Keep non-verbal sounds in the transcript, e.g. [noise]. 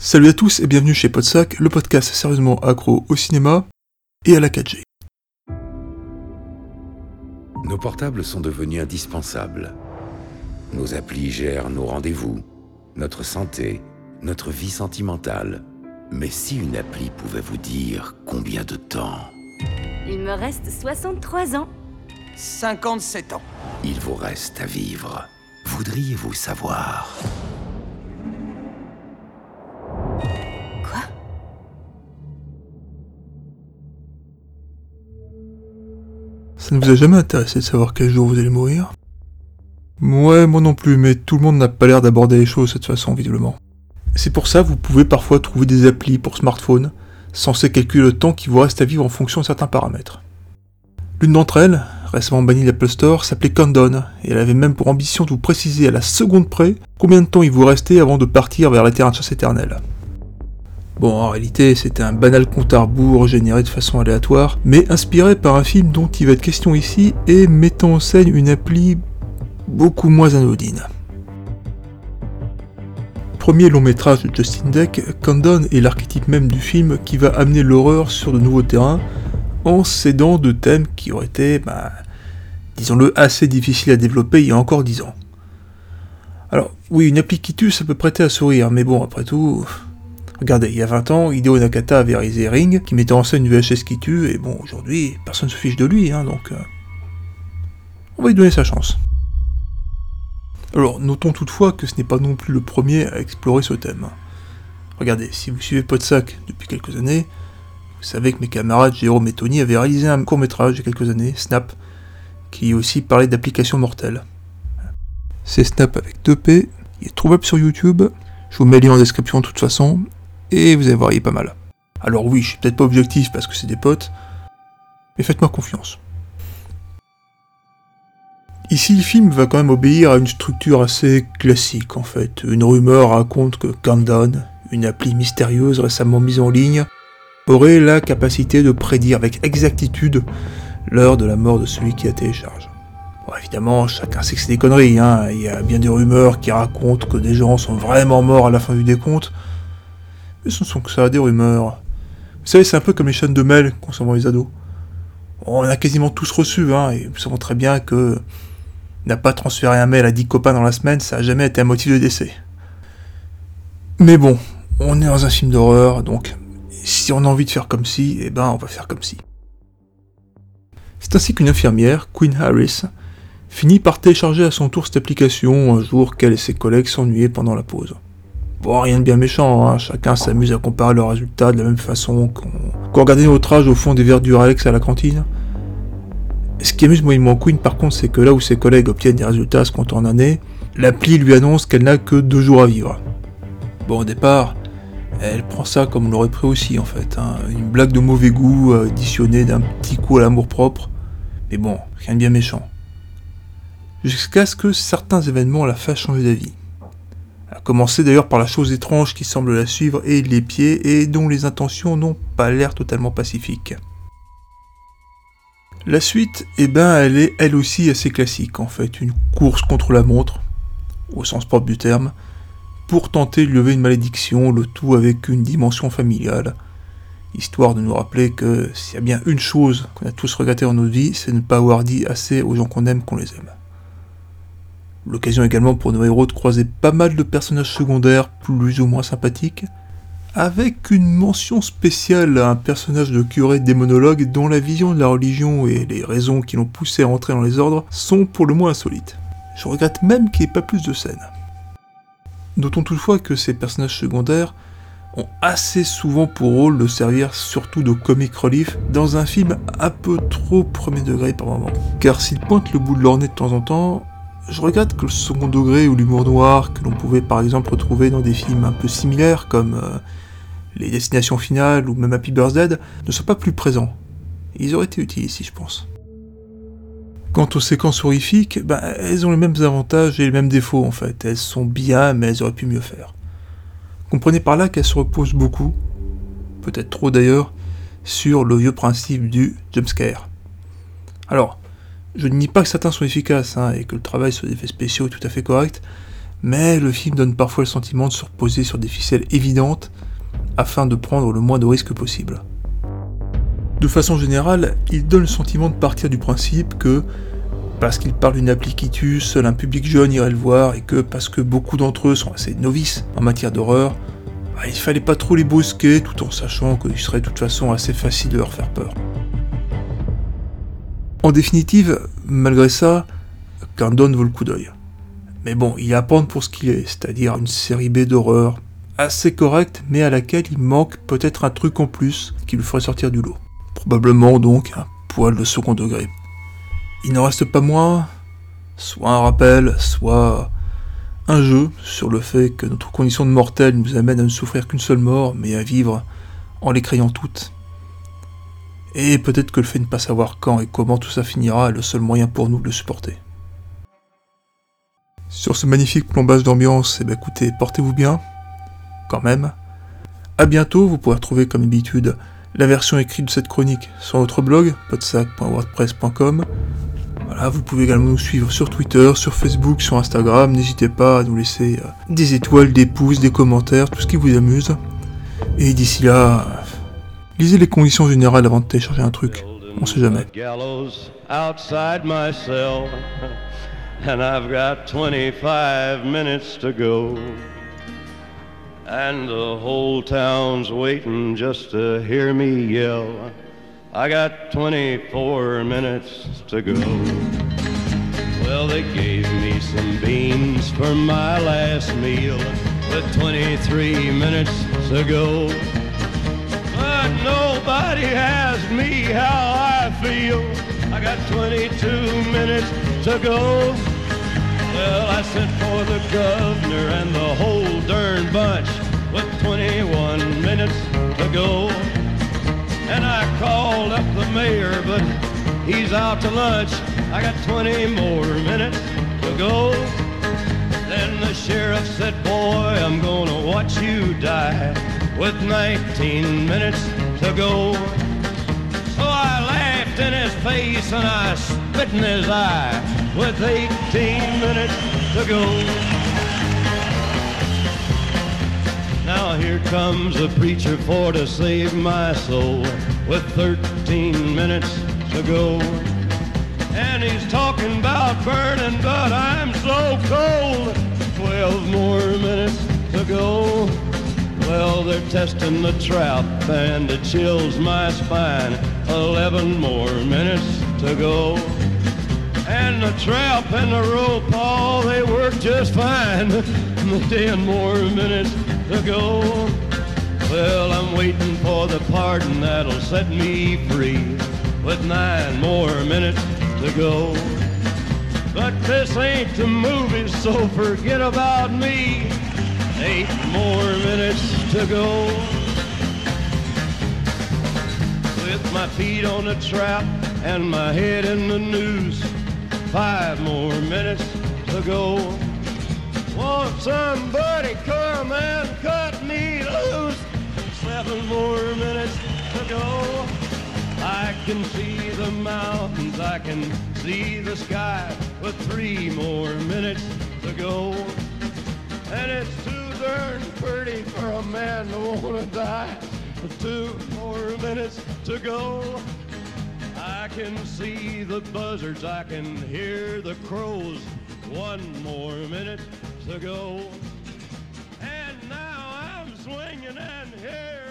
Salut à tous et bienvenue chez Podsac, le podcast sérieusement accro au cinéma et à la 4G. Nos portables sont devenus indispensables. Nos applis gèrent nos rendez-vous, notre santé, notre vie sentimentale. Mais si une appli pouvait vous dire combien de temps? Il me reste 63 ans. 57 ans. il vous reste à vivre, voudriez-vous savoir? Ça ne vous a jamais intéressé de savoir quel jour vous allez mourir? Ouais, moi non plus, mais tout le monde n'a pas l'air d'aborder les choses de cette façon, visiblement. C'est pour ça que vous pouvez parfois trouver des applis pour smartphone, censées calculer le temps qui vous reste à vivre en fonction de certains paramètres. L'une d'entre elles, récemment bannie de l'Apple Store, s'appelait Countdown, et elle avait même pour ambition de vous préciser à la seconde près combien de temps il vous restait avant de partir vers la terre de chasse éternelle. Bon, en réalité, c'était un banal compte à rebours généré de façon aléatoire, mais inspiré par un film dont il va être question ici et mettant en scène une appli beaucoup moins anodine. Premier long métrage de Justin Deck, Countdown est l'archétype même du film qui va amener l'horreur sur de nouveaux terrains en s'aidant de thèmes qui auraient été, bah, disons-le, assez difficiles à développer il y a encore 10 ans. Alors, oui, une appli qui tue, ça peut prêter à sourire, mais bon, après tout, Regardez, il y a 20 ans, Hideo Nakata avait réalisé Ring, qui mettait en scène une VHS qui tue, et bon, aujourd'hui, personne ne se fiche de lui, hein, donc... euh, on va lui donner sa chance. Alors, notons toutefois que ce n'est pas non plus le premier à explorer ce thème. Regardez, si vous suivez Podsac depuis quelques années, vous savez que mes camarades Jérôme et Tony avaient réalisé un court-métrage il y a quelques années, Snap, qui aussi parlait d'applications mortelles. C'est Snap avec 2P, il est trouvable sur YouTube, je vous mets le lien en description de toute façon, et vous allez voir, pas mal. Alors oui, je suis peut-être pas objectif parce que c'est des potes, mais faites-moi confiance. Ici, le film va quand même obéir à une structure assez classique en fait. Une rumeur raconte que Countdown, une appli mystérieuse récemment mise en ligne, aurait la capacité de prédire avec exactitude l'heure de la mort de celui qui la télécharge. Bon, évidemment, chacun sait que c'est des conneries, hein. il y a bien des rumeurs qui racontent que des gens sont vraiment morts à la fin du décompte, ce ne sont que ça, des rumeurs. Vous savez, c'est un peu comme les chaînes de qu'on s'envoie les ados. On a quasiment tous reçu, hein, et nous savons très bien que n'a pas transféré un mail à 10 copains dans la semaine, ça a jamais été un motif de décès. Mais bon, on est dans un film d'horreur, donc si on a envie de faire comme si, eh ben on va faire comme si. C'est ainsi qu'une infirmière, Queen Harris, finit par télécharger à son tour cette application un jour qu'elle et ses collègues s'ennuyaient pendant la pause. Bon, rien de bien méchant, hein, chacun s'amuse à comparer leurs résultats de la même façon qu'on qu'on regardait notre âge au fond des verres du Alex à la cantine. Ce qui amuse moyennement Queen par contre, c'est que là où ses collègues obtiennent des résultats à ce compte en année, l'appli lui annonce qu'elle n'a que deux jours à vivre. Bon, au départ, elle prend ça comme on l'aurait pris aussi en fait, hein, une blague de mauvais goût euh, additionnée d'un petit coup à l'amour propre, mais bon, rien de bien méchant. Jusqu'à ce que certains événements la fassent changer d'avis. A commencer d'ailleurs par la chose étrange qui semble la suivre et les pieds et dont les intentions n'ont pas l'air totalement pacifiques. La suite, eh ben, elle est elle aussi assez classique en fait, une course contre la montre, au sens propre du terme, pour tenter de lever une malédiction, le tout avec une dimension familiale, histoire de nous rappeler que s'il y a bien une chose qu'on a tous regretté dans notre vie, c'est ne pas avoir dit assez aux gens qu'on aime qu'on les aime. L'occasion également pour nos héros de croiser pas mal de personnages secondaires plus ou moins sympathiques, avec une mention spéciale à un personnage de curé démonologue dont la vision de la religion et les raisons qui l'ont poussé à entrer dans les ordres sont pour le moins insolites. Je regrette même qu'il n'y ait pas plus de scènes. Notons toutefois que ces personnages secondaires ont assez souvent pour rôle de servir surtout de comic relief dans un film un peu trop premier degré par moment. Car s'ils pointent le bout de leur nez de temps en temps, je regrette que le second degré ou l'humour noir que l'on pouvait par exemple retrouver dans des films un peu similaires comme euh, Les Destinations Finales ou même Happy Birthday ne soient pas plus présents. Ils auraient été utiles ici, je pense. Quant aux séquences horrifiques, ben, elles ont les mêmes avantages et les mêmes défauts en fait. Elles sont bien, mais elles auraient pu mieux faire. Comprenez par là qu'elles se reposent beaucoup, peut-être trop d'ailleurs, sur le vieux principe du jumpscare. Alors, je ne nie pas que certains sont efficaces hein, et que le travail sur les effets spéciaux est tout à fait correct, mais le film donne parfois le sentiment de se reposer sur des ficelles évidentes afin de prendre le moins de risques possible. De façon générale, il donne le sentiment de partir du principe que parce qu'il parle d'une appli qui tue, seul un public jeune irait le voir, et que parce que beaucoup d'entre eux sont assez novices en matière d'horreur, bah, il fallait pas trop les brusquer tout en sachant qu'il serait de toute façon assez facile de leur faire peur. En définitive, malgré ça, Candon vaut le coup d'œil. Mais bon, il a à prendre pour ce qu'il est, c'est-à-dire une série B d'horreur assez correcte, mais à laquelle il manque peut-être un truc en plus qui le ferait sortir du lot. Probablement donc un poil de second degré. Il n'en reste pas moins soit un rappel, soit un jeu sur le fait que notre condition de mortel nous amène à ne souffrir qu'une seule mort, mais à vivre en les crayant toutes. Et peut-être que le fait de ne pas savoir quand et comment tout ça finira est le seul moyen pour nous de le supporter. Sur ce magnifique plombage d'ambiance, eh bien écoutez, portez-vous bien, quand même. A bientôt, vous pourrez retrouver comme d'habitude la version écrite de cette chronique sur notre blog, podsac.wordpress.com. Voilà, vous pouvez également nous suivre sur Twitter, sur Facebook, sur Instagram. N'hésitez pas à nous laisser euh, des étoiles, des pouces, des commentaires, tout ce qui vous amuse. Et d'ici là, lisez les conditions générales avant de télécharger un truc. On sait jamais. And I've got 25 minutes to go. And the whole town's waiting just to hear me yell. I got 24 minutes to go. Well, they gave me some beans for my last meal with 23 minutes to go. Nobody asked me how I feel. I got 22 minutes to go. Well, I sent for the governor and the whole darn bunch with 21 minutes to go. And I called up the mayor, but he's out to lunch. I got 20 more minutes to go. Then the sheriff said, boy, I'm gonna watch you die with 19 minutes to go. So I laughed in his face and I spit in his eye with 18 minutes to go. Now here comes a preacher for to save my soul with 13 minutes to go. And he's talking about burning, but I'm so cold. 12 more minutes to go. They're testing the trap and it chills my spine. 11 more minutes to go. And the trap and the rope, all they work just fine. [laughs] Ten more minutes to go. Well, I'm waiting for the pardon that'll set me free. With nine more minutes to go. But this ain't the movies, so forget about me. Eight more minutes to go. With my feet on the trap and my head in the noose. Five more minutes to go. Won't somebody come and cut me loose? Seven more minutes to go. I can see the mountains, I can see the sky, but three more minutes to go. And it's too pretty for a man to wanna die. Two more minutes to go. I can see the buzzards, I can hear the crows. One more minute to go. And now I'm swinging and here.